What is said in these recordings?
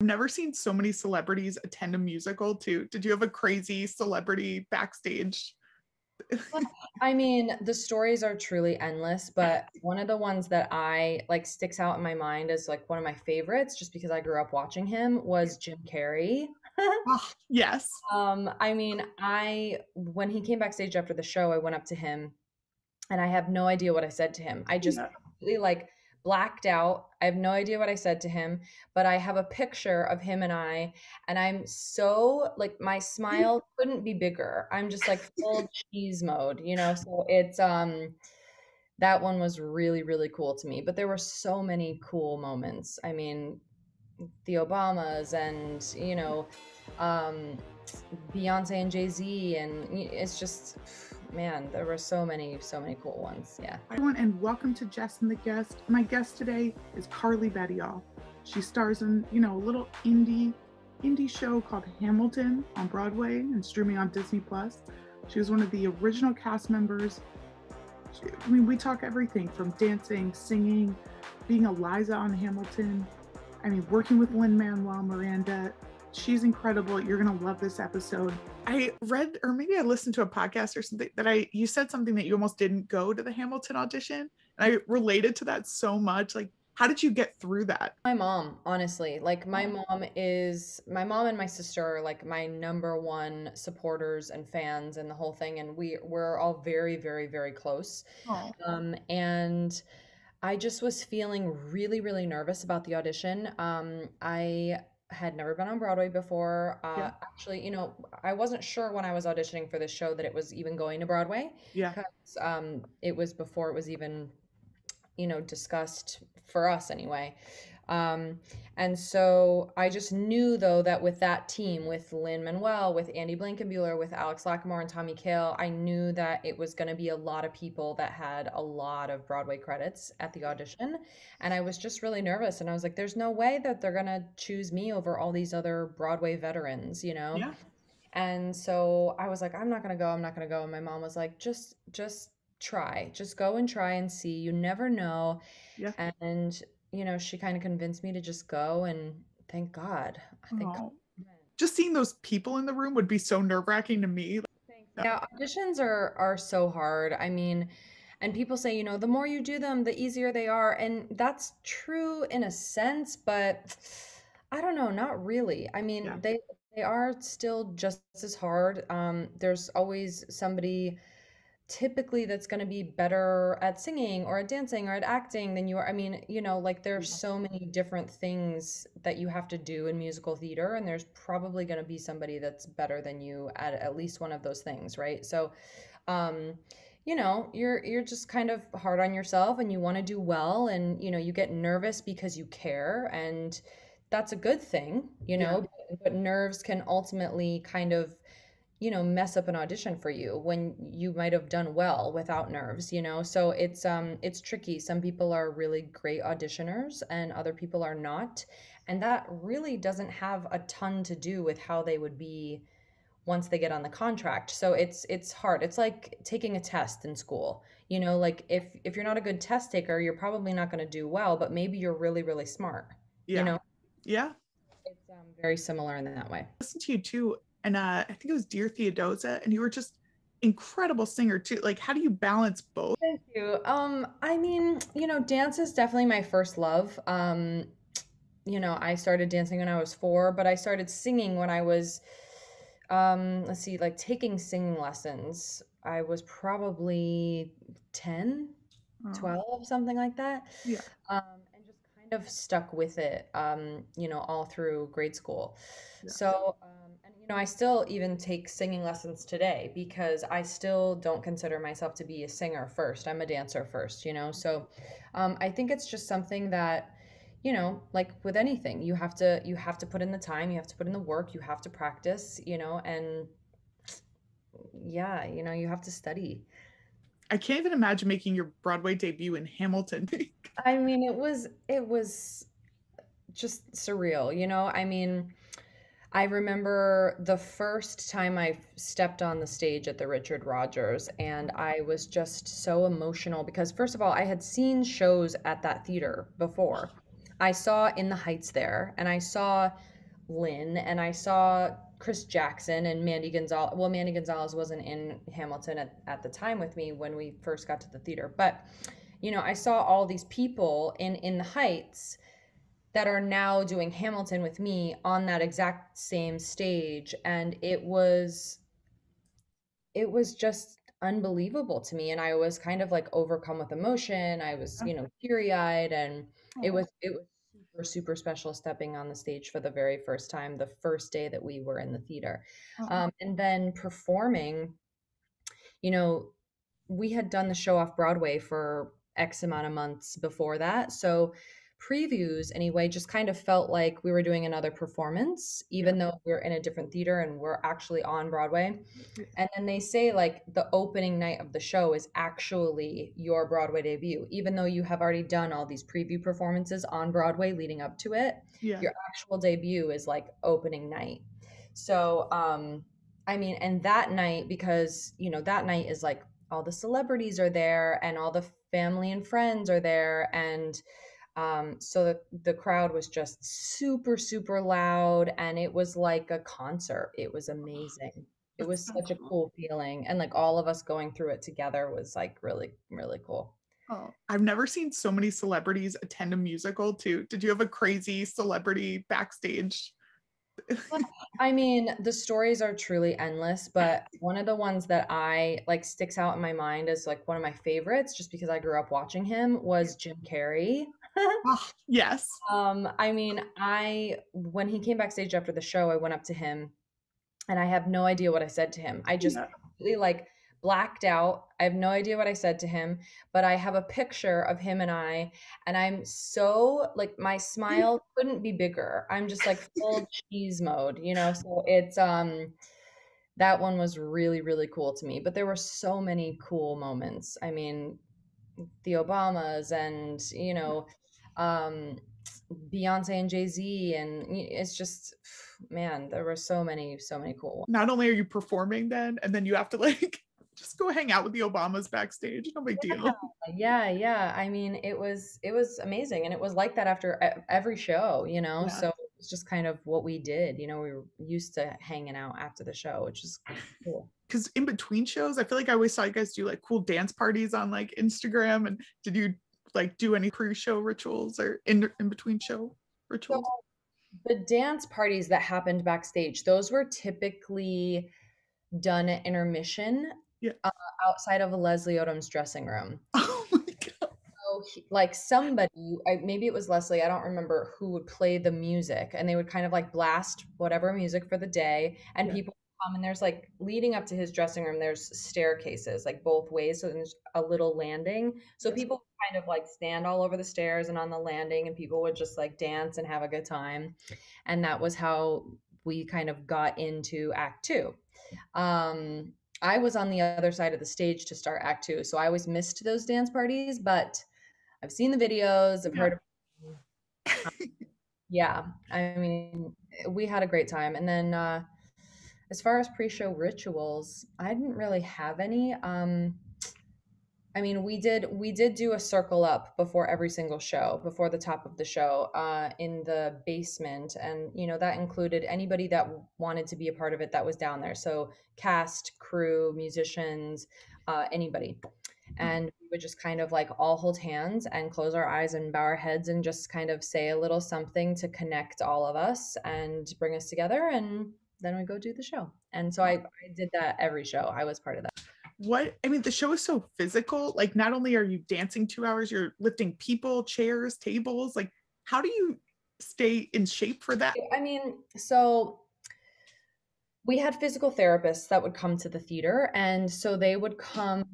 I've never seen so many celebrities attend a musical too. Did you have a crazy celebrity backstage? I mean, the stories are truly endless, but one of the ones that I like sticks out in my mind as like one of my favorites, just because I grew up watching him, was Jim Carrey. Oh, yes. Um, I mean, I when he came backstage after the show, I went up to him and I have no idea what I said to him. I just Yeah. completely like blacked out. I have no idea what I said to him, but I have a picture of him and I, and I'm so like my smile couldn't be bigger. I'm just like full cheese mode, you know? So it's um that one was really, really cool to me. But there were so many cool moments. I mean, the Obamas and, you know, um Beyonce and Jay-Z and it's just man, there were so many, so many cool ones. Yeah. Hi, everyone, and welcome to Jess and the Guest. My guest today is Carleigh Bettiol. She stars in, you know, a little indie indie show called Hamilton on Broadway and streaming on Disney Plus. She was one of the original cast members. She- I mean, we talk everything from dancing, singing, being Eliza on Hamilton. I mean, working with Lin Manuel Miranda. She's incredible. You're gonna love this episode. I read, or maybe I listened to a podcast or something that I you said something that you almost didn't go to the Hamilton audition. And I related to that so much. Like, how did you get through that? My mom, honestly, like my Oh. mom is my mom and my sister are like my number one supporters and fans and the whole thing, and we we're all very, very, very close. Oh, Um, and I just was feeling really, really nervous about the audition. Um, I had never been on Broadway before. Uh, Yeah. actually, you know, I wasn't sure when I was auditioning for this show that it was even going to Broadway yeah. because um, it was before it was even, you know, discussed for us anyway. Um, and so I just knew though that with that team, with Lin Manuel, with Andy Blankenbuehler, with Alex Lacamoire and Tommy Kail, I knew that it was going to be a lot of people that had a lot of Broadway credits at the audition. And I was just really nervous. And I was like, there's no way that they're going to choose me over all these other Broadway veterans, you know? Yeah. And so I was like, I'm not gonna go, I'm not gonna go. And my mom was like, just just try. Just go and try and see. You never know. Yeah. And you know, she kind of convinced me to just go and thank God. I think. Just seeing those people in the room would be so nerve wracking to me. yeah, auditions are are so hard. I mean, and people say, you know, the more you do them, the easier they are. And that's true in a sense, but I don't know, not really. I mean, Yeah. they they are still just as hard. Um, there's always somebody typically that's going to be better at singing or at dancing or at acting than you are. I mean, you know, like there's Yeah. so many different things that you have to do in musical theater, and there's probably going to be somebody that's better than you at at least one of those things, right? So, um, you know, you're you're just kind of hard on yourself and you want to do well and you know, you get nervous because you care and that's a good thing, you Yeah. know, but, but nerves can ultimately kind of you know mess up an audition for you when you might have done well without nerves you know? So it's um it's tricky. Some people are really great auditioners and other people are not. And that really doesn't have a ton to do with how they would be once they get on the contract. So it's it's hard. It's like taking a test in school you know? Like if if you're not a good test taker you're probably not going to do well but maybe you're really really smart Yeah. you know? Yeah. it's um, very similar in that way. Listen to you too. And uh, I think it was Dear Theodosia, and you were just incredible singer too. Like, how do you balance both? Thank you. Um, I mean, you know, dance is definitely my first love. Um, you know, I started dancing when I was four, but I started singing when I was, um, let's see, like taking singing lessons. I was probably 10, Oh, 12, something like that. Yeah. Um, and just kind of stuck with it, um, you know, all through grade school. Yeah. So, um, know, I still even take singing lessons today because I still don't consider myself to be a singer first. I'm a dancer first, you know. So, um, I think it's just something that, you know, like with anything, you have to you have to put in the time, you have to put in the work, you have to practice, you know, and yeah, you know, you have to study. I can't even imagine making your Broadway debut in Hamilton. I mean, it was it was just surreal, you know? I mean, I remember the first time I stepped on the stage at the Richard Rodgers, and I was just so emotional because, first of all, I had seen shows at that theater before. I saw In the Heights there, and I saw Lin, and I saw Chris Jackson and Mandy Gonzalez. Well, Mandy Gonzalez wasn't in Hamilton at, at the time with me when we first got to the theater, but you know, I saw all these people in in the Heights that are now doing Hamilton with me on that exact same stage, and it was it was just unbelievable to me. And i was kind of like overcome with emotion. I was you know teary-eyed. And it was it was super super special stepping on the stage for the very first time the first day that we were in the theater. Um, and then performing you know we had done the show off broadway for x amount of months before that. So previews anyway just kind of felt like we were doing another performance even yeah. though we're in a different theater and we're actually on broadway and then they say like the opening night of the show is actually your broadway debut even though you have already done all these preview performances on broadway leading up to it yeah. your actual debut is like opening night so um i mean and that night because you know that night is like all the celebrities are there and all the family and friends are there and um, so the, the crowd was just super, super loud and it was like a concert. It was amazing. It was such a cool feeling. And like all of us going through it together was like really, really cool. Oh, I've never seen so many celebrities attend a musical too. Did you have a crazy celebrity backstage? I mean, the stories are truly endless, but one of the ones that I like sticks out in my mind as like one of my favorites, just because I grew up watching him, was Jim Carrey yes. Um, I mean, I when he came backstage after the show, I went up to him and I have no idea what I said to him. I just yeah. really like blacked out. I have no idea what I said to him, but I have a picture of him and I, and I'm so like my smile couldn't be bigger. I'm just like full cheese mode, you know. So it's um that one was really really cool to me. But there were so many cool moments. I mean, the Obamas and you know um, Beyonce and Jay Z, and it's just, man, there were so many, so many cool. Ones. Not only are you performing then, and then you have to like just go hang out with the Obamas backstage. No big yeah, deal. Yeah, yeah. I mean, it was it was amazing, and it was like that after every show, you know. Yeah. So it's just kind of what we did. You know, we were used to hanging out after the show, which is cool. Because in between shows, I feel like I always saw you guys do like cool dance parties on like Instagram. And did you like do any pre-show rituals or in in between show rituals? So the dance parties that happened backstage, those were typically done at intermission yeah. uh, outside of Leslie Odom's dressing room. Oh my god! So he, like somebody, I, maybe it was Leslie, I don't remember who would play the music, and they would kind of like blast whatever music for the day, and yeah. people come and there's like leading up to his dressing room there's staircases like both ways so there's a little landing so people kind of like stand all over the stairs and on the landing and people would just like dance and have a good time. And that was how we kind of got into act two. Um i was on the other side of the stage to start act two so i always missed those dance parties but i've seen the videos i've heard yeah. i mean we had a great time. And then uh as far as pre-show rituals, I didn't really have any. Um, I mean, we did we did do a circle up before every single show, before the top of the show, uh, in the basement, and you know that included anybody that wanted to be a part of it that was down there. So cast, crew, musicians, uh, anybody, and we would just kind of like all hold hands and close our eyes and bow our heads and just kind of say a little something to connect all of us and bring us together and then we go do the show. And so I, I did that every show. I was part of that. What I mean, the show is so physical. Like, not only are you dancing two hours, you're lifting people, chairs, tables. Like, how do you stay in shape for that? I mean, so we had physical therapists that would come to the theater. And so they would come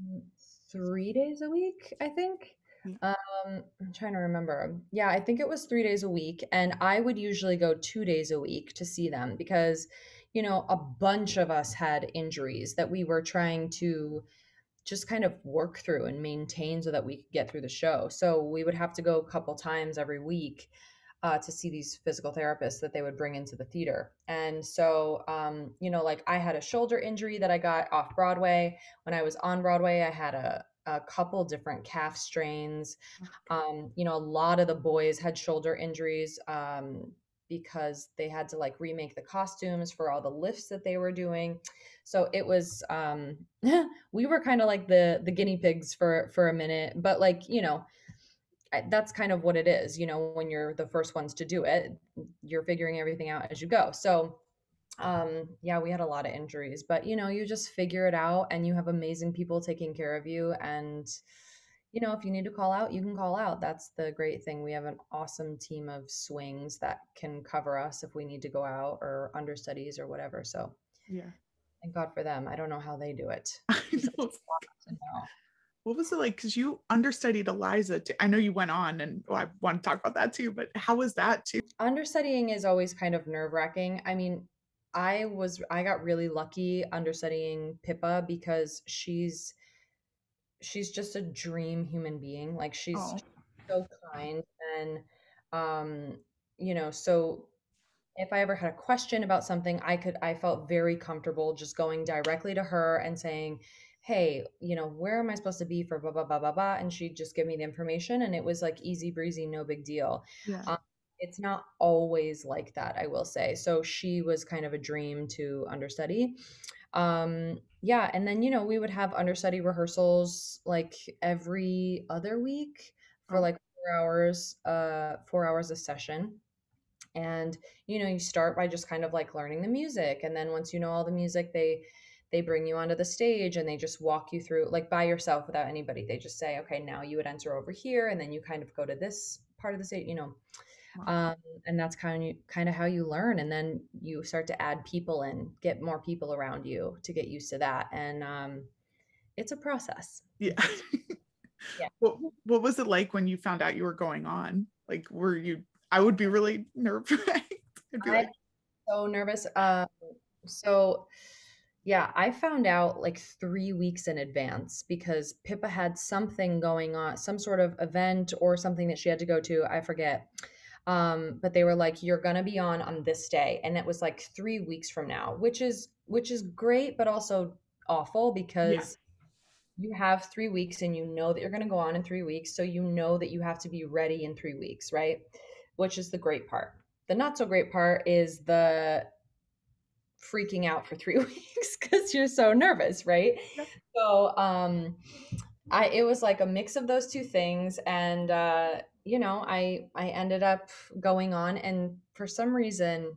three days a week, I think. Mm. Um, I'm trying to remember. Yeah, I think it was three days a week. And I would usually go two days a week to see them because you know, a bunch of us had injuries that we were trying to just kind of work through and maintain so that we could get through the show. So we would have to go a couple times every week uh, to see these physical therapists that they would bring into the theater. And so, um, you know, like I had a shoulder injury that I got off Broadway. When I was on Broadway, I had a a couple different calf strains. Um, you know, a lot of the boys had shoulder injuries um, because they had to like remake the costumes for all the lifts that they were doing. So it was um, we were kind of like the the guinea pigs for for a minute, but like you know that's kind of what it is you know when you're the first ones to do it you're figuring everything out as you go so um yeah we had a lot of injuries but you know you just figure it out and you have amazing people taking care of you and you know if you need to call out you can call out. That's the great thing. We have an awesome team of swings that can cover us if we need to go out or understudies or whatever so yeah. thank god for them. I don't know how they do it. What was it like? Because you understudied eliza too. i know you went on and well, i want to talk about that too but how was that too? Understudying is always kind of nerve-wracking. I mean i was i got really lucky understudying pippa because she's she's just a dream human being like she's oh. so kind and um you know so if i ever had a question about something i could i felt very comfortable just going directly to her and saying hey, you know, where am I supposed to be for blah, blah, blah, blah, blah. And she'd just give me the information and it was like easy breezy, no big deal. Yeah. Um, it's not always like that, I will say. So she was kind of a dream to understudy. Um, yeah. And then, you know, we would have understudy rehearsals like every other week for oh. like four hours, uh, four hours a session. And, you know, you start by just kind of like learning the music. And then once you know all the music, they, they bring you onto the stage and they just walk you through like by yourself without anybody they just say okay now you would enter over here and then you kind of go to this part of the stage you know um, and that's kind of kind of how you learn and then you start to add people and get more people around you to get used to that and um, it's a process yeah yeah what, what was it like when you found out you were going on like were you i would be really nervous i'd be like so nervous um so yeah, I found out like three weeks in advance because Pippa had something going on, some sort of event or something that she had to go to. I forget. Um, but they were like, "You're gonna be on on this day," and it was like three weeks from now, which is which is great, but also awful because yeah. you have three weeks and you know that you're gonna go on in three weeks, so you know that you have to be ready in three weeks, right? Which is the great part. The not so great part is the freaking out for three weeks because you're so nervous, right? Yep. So um I it was like a mix of those two things and uh you know, I I ended up going on and for some reason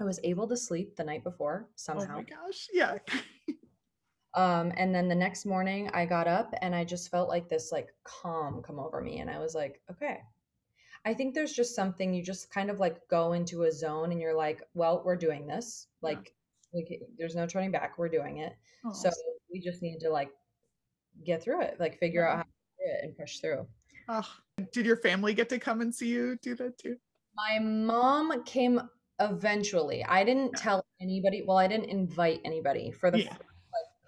I was able to sleep the night before somehow. Oh my gosh. Yeah. um and then the next morning I got up and I just felt like this like calm come over me and I was like, okay, I think there's just something you just kind of like go into a zone and you're like, well, we're doing this. Like, yeah. we there's no turning back. We're doing it. Oh, so we just need to like get through it, like figure yeah. out how to do it and push through. Oh, did your family get to come and see you do that too? My mom came eventually. I didn't yeah. tell anybody. Well, I didn't invite anybody for the like,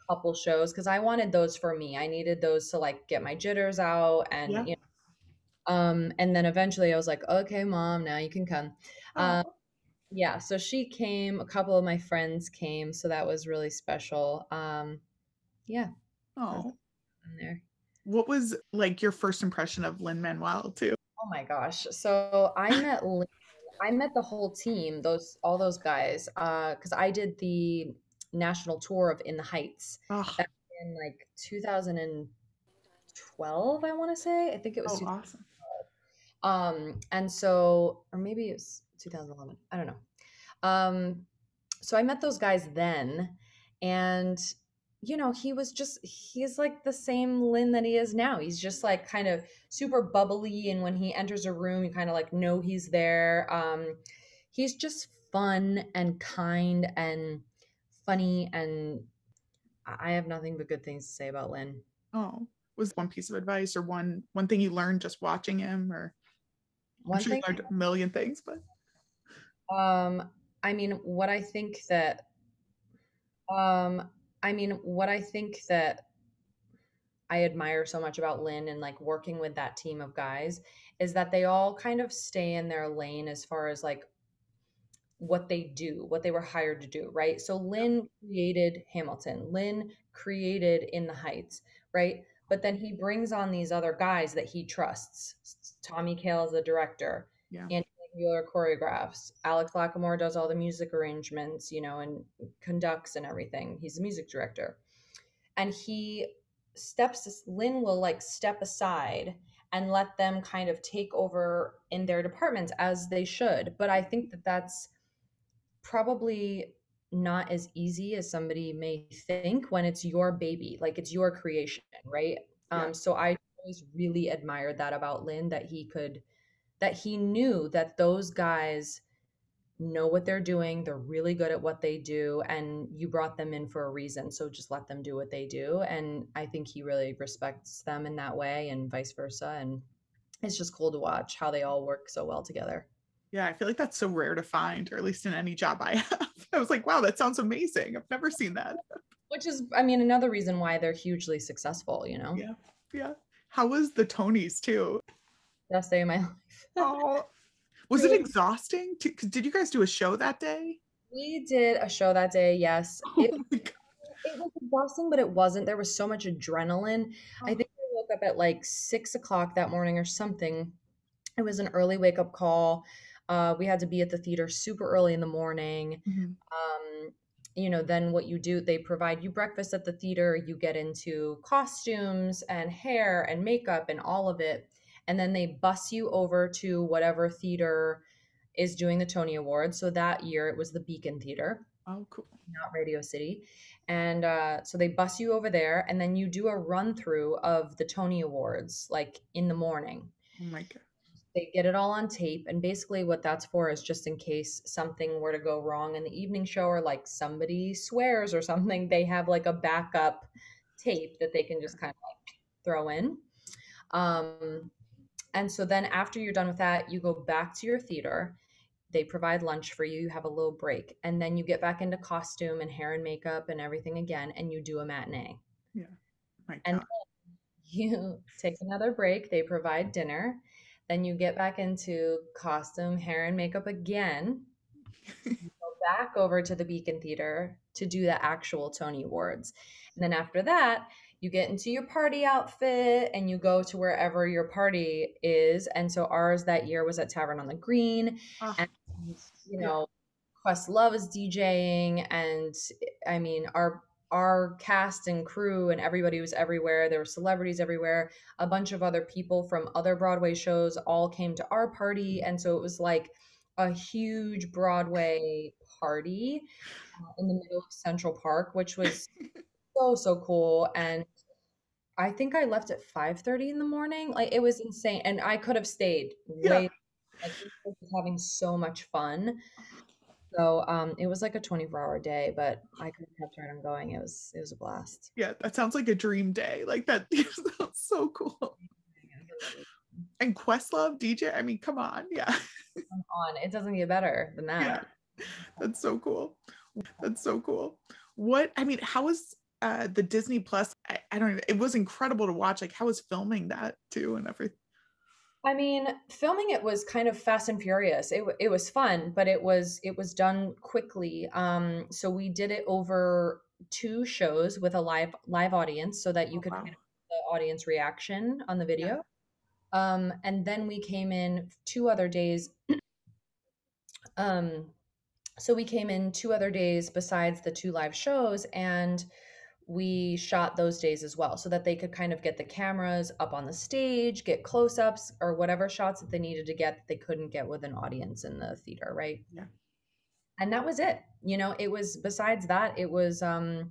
couple shows because I wanted those for me. I needed those to like get my jitters out and you know um, and then eventually I was like, okay, mom, now you can come. Oh. Um, yeah, so she came, a couple of my friends came, so that was really special. Um, yeah. Oh. There. What was like your first impression of Lin-Manuel too? Oh my gosh. So I met Lin, I met the whole team, those all those guys, uh, because I did the national tour of In the Heights oh. back in like 2012, I want to say. I think it was. Oh, awesome. Um, and so, or maybe it was 2011. I don't know. Um, so I met those guys then, and you know, he was just he's like the same Lin that he is now. He's just like kind of super bubbly, and when he enters a room, you kind of like know he's there. Um, he's just fun and kind and funny, and I have nothing but good things to say about Lin. Oh, was one piece of advice or one one thing you learned just watching him, or one thing learned a million things, but um, I mean, what I think that, um, I mean, what I think that I admire so much about Lin and like working with that team of guys is that they all kind of stay in their lane as far as like what they do, what they were hired to do, right? So Lin created Hamilton, Lin created In the Heights, right? but then he brings on these other guys that he trusts. Tommy Kail is the director. Yeah. Andy Mueller choreographs. Alex Lacamoire does all the music arrangements, you know, and conducts and everything. He's a music director. And he steps, Lin will like step aside and let them kind of take over in their departments as they should. But I think that that's probably not as easy as somebody may think when it's your baby, like it's your creation, right? Yeah. Um, so I always really admired that about Lin that he could, that he knew that those guys know what they're doing. They're really good at what they do, and you brought them in for a reason. So just let them do what they do. And I think he really respects them in that way, and vice versa. And it's just cool to watch how they all work so well together. Yeah, I feel like that's so rare to find, or at least in any job I have. I was like, wow, that sounds amazing. I've never seen that. Which is, I mean, another reason why they're hugely successful, you know? Yeah. Yeah. How was the Tonys too? Best day of my life. oh, was it exhausting? Did you guys do a show that day? We did a show that day, yes. Oh it, it, was exhausting, but it wasn't. There was so much adrenaline. Oh. I think I woke up at like six o'clock that morning or something. It was an early wake up call. Uh, we had to be at the theater super early in the morning. Mm-hmm. Um, you know, then what you do, they provide you breakfast at the theater. You get into costumes and hair and makeup and all of it. And then they bus you over to whatever theater is doing the Tony Awards. So that year it was the Beacon Theater. Oh, cool. Not Radio City. And uh, so they bus you over there and then you do a run through of the Tony Awards like in the morning. Oh my God they get it all on tape and basically what that's for is just in case something were to go wrong in the evening show or like somebody swears or something they have like a backup tape that they can just kind of like throw in um, and so then after you're done with that you go back to your theater they provide lunch for you you have a little break and then you get back into costume and hair and makeup and everything again and you do a matinee yeah My and you take another break they provide dinner then you get back into costume, hair, and makeup again. go back over to the Beacon Theater to do the actual Tony Awards. And then after that, you get into your party outfit and you go to wherever your party is. And so ours that year was at Tavern on the Green. Oh. And, you know, Questlove is DJing. And I mean, our our cast and crew and everybody was everywhere. There were celebrities everywhere. A bunch of other people from other Broadway shows all came to our party. And so it was like a huge Broadway party uh, in the middle of Central Park, which was so, so cool. And I think I left at 5:30 in the morning. Like it was insane. And I could have stayed way yeah. like having so much fun. So um, it was like a 24 hour day, but I could have kept right on going. It was it was a blast. Yeah, that sounds like a dream day. Like that sounds so cool. And Questlove DJ, I mean, come on, yeah. Come on, it doesn't get better than that. Yeah, that's so cool. That's so cool. What I mean, how was uh the Disney Plus? I, I don't. Even, it was incredible to watch. Like, how was filming that too and everything? I mean, filming it was kind of fast and furious. It, it was fun, but it was it was done quickly. Um, so we did it over two shows with a live live audience, so that you oh, could wow. the audience reaction on the video. Yeah. Um, and then we came in two other days. um, so we came in two other days besides the two live shows, and we shot those days as well so that they could kind of get the cameras up on the stage, get close ups or whatever shots that they needed to get that they couldn't get with an audience in the theater, right? Yeah. And that was it. You know, it was besides that, it was, um,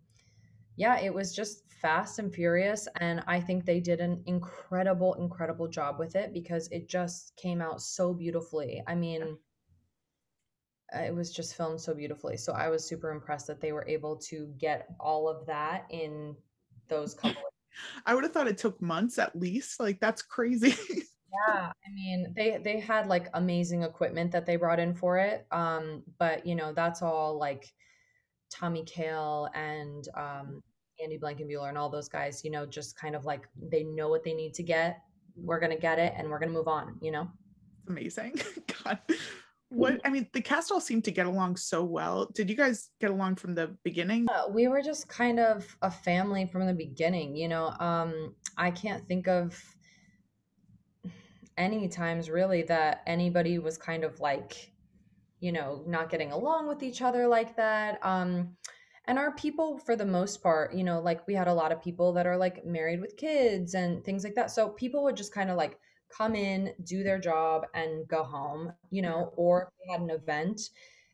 yeah, it was just fast and furious. And I think they did an incredible, incredible job with it because it just came out so beautifully. I mean, it was just filmed so beautifully. So I was super impressed that they were able to get all of that in those couple. I would have thought it took months at least. Like that's crazy. yeah, I mean, they they had like amazing equipment that they brought in for it. Um, but you know, that's all like Tommy Kail and um, Andy Blankenbuehler and all those guys. You know, just kind of like they know what they need to get. We're gonna get it, and we're gonna move on. You know, amazing. God, what I mean, the cast all seemed to get along so well. Did you guys get along from the beginning? Uh, we were just kind of a family from the beginning. You know, um, I can't think of any times really that anybody was kind of like, you know, not getting along with each other like that. Um, and our people, for the most part, you know, like we had a lot of people that are like married with kids and things like that. So people would just kind of like come in, do their job, and go home, you know, or if they had an event,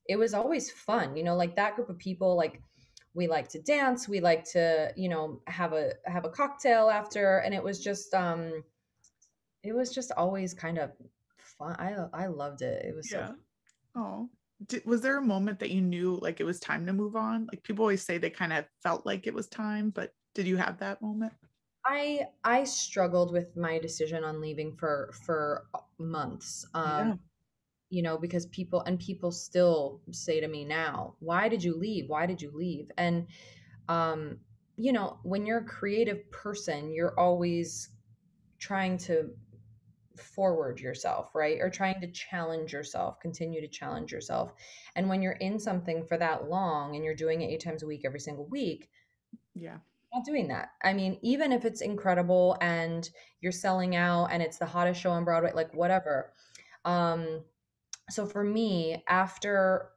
it was always fun, you know, like that group of people, like we like to dance, we like to, you know, have a have a cocktail after, and it was just um it was just always kind of fun. I I loved it. It was so Yeah. fun. Oh. Did, was there a moment that you knew like it was time to move on? Like people always say they kind of felt like it was time, but did you have that moment? I I struggled with my decision on leaving for for uh, months. Um, Yeah. you know, because people and people still say to me now, "Why did you leave? Why did you leave?" And um, you know, when you're a creative person, you're always trying to forward yourself, right? Or trying to challenge yourself, continue to challenge yourself. And when you're in something for that long and you're doing it eight times a week every single week, Yeah. Not doing that. I mean, even if it's incredible and you're selling out and it's the hottest show on Broadway, like whatever. Um, so for me, after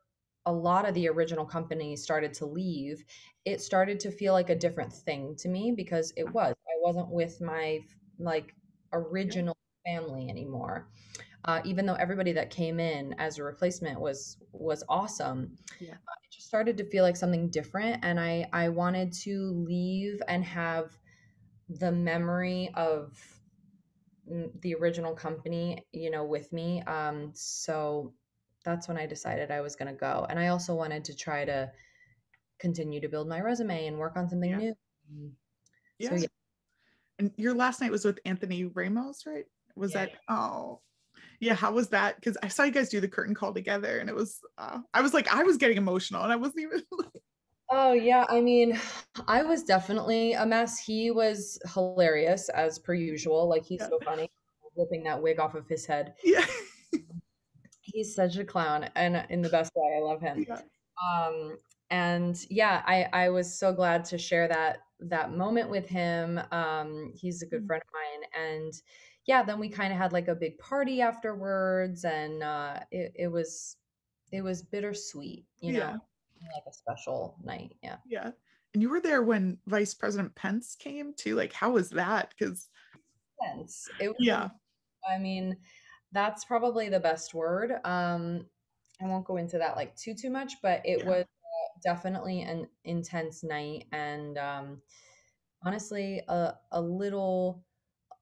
a lot of the original company started to leave, it started to feel like a different thing to me because it was. I wasn't with my like original family anymore. Uh, even though everybody that came in as a replacement was was awesome, Yeah. it just started to feel like something different and i i wanted to leave and have the memory of the original company you know with me um so that's when i decided i was going to go and i also wanted to try to continue to build my resume and work on something Yeah. new Mm. so Yeah. yeah And your last night was with Anthony Ramos, right? Was Yeah. that oh yeah, how was that? Because I saw you guys do the curtain call together and it was uh, I was like, I was getting emotional and I wasn't even oh yeah i mean i was definitely a mess he was hilarious as per usual like he's yeah. so funny whipping that wig off of his head Yeah. He's such a clown and in the best way. I love him. Yeah. Um, and yeah, I I was so glad to share that that moment with him. Um, he's a good Mm. friend of mine, and yeah, then we kind of had like a big party afterwards, and uh, it it was it was bittersweet, you know, Yeah. like a special night. Yeah. Yeah. And you were there when Vice President Pence came too. Like, how was that? Because Sense. It was. yeah, I mean, that's probably the best word. Um, I won't go into that like too too much, but it yeah, was uh, definitely an intense night and um, honestly a a little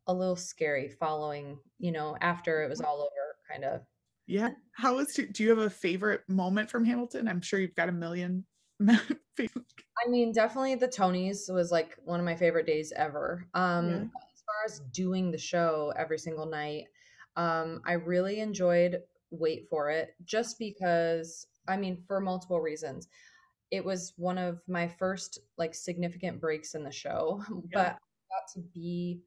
a little scary following, you know, after it was all over kind of. yeah. How was do you have a favorite moment from Hamilton? I'm sure you've got a million. I mean, definitely the Tonys was like one of my favorite days ever. Um, Yeah. as far as doing the show every single night, um, I really enjoyed Wait for It just because, I mean, for multiple reasons. It was one of my first like significant breaks in the show, but I got to be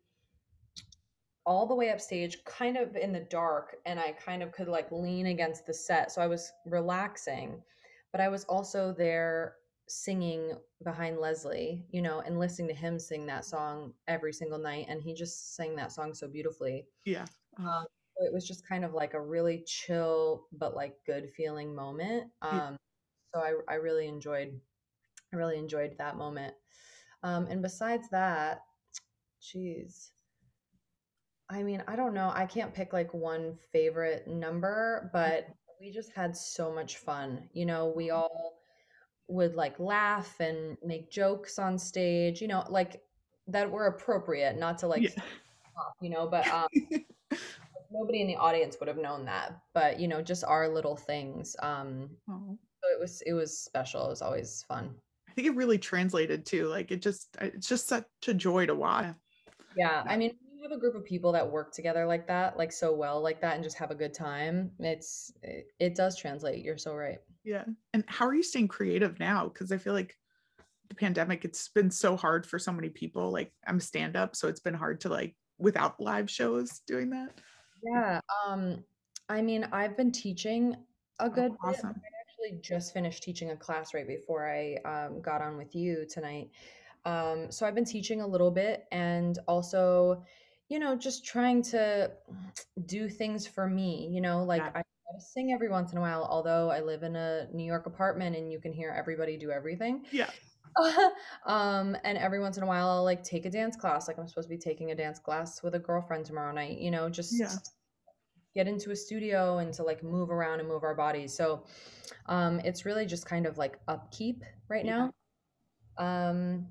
all the way upstage, kind of in the dark, and I kind of could like lean against the set. So I was relaxing, but I was also there singing behind Leslie, you know, and listening to him sing that song every single night. And he just sang that song so beautifully. Yeah. Um, so it was just kind of like a really chill, but like good feeling moment. Um, so I, I really enjoyed, I really enjoyed that moment. Um, and besides that, geez. I mean, I don't know. I can't pick like one favorite number, but we just had so much fun. You know, we all would like laugh and make jokes on stage, you know, like that were appropriate, not to like, Yeah. stop, you know, but um, nobody in the audience would have known that. But, you know, just our little things. Um, Oh. so it was, it was special. It was always fun. I think it really translated too. Like it just it's just such a joy to watch. Yeah. I mean, have a group of people that work together like that, like so well like that and just have a good time, it's it, it does translate. You're so right. Yeah. And how are you staying creative now? Because I feel like the pandemic, it's been so hard for so many people. Like I'm stand up, so it's been hard to like without live shows doing that. Yeah, um, I mean, I've been teaching a Oh, good bit. awesome. I actually just finished teaching a class right before I um, got on with you tonight. Um, so I've been teaching a little bit and also, you know, just trying to do things for me, you know, like Yeah. I sing every once in a while, although I live in a New York apartment and you can hear everybody do everything. Yeah. um, and every once in a while I'll like take a dance class. Like I'm supposed to be taking a dance class with a girlfriend tomorrow night, you know, just Yeah. get into a studio and to like move around and move our bodies. So um it's really just kind of like upkeep right Yeah. now. Um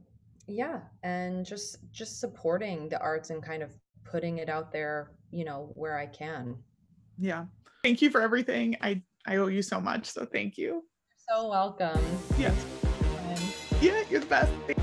yeah, and just just supporting the arts and kind of putting it out there, you know, where I can. Yeah. Thank you for everything. I I owe you so much. So thank you. You're so welcome. Yeah. Thanks for your time. Yeah, you're the best.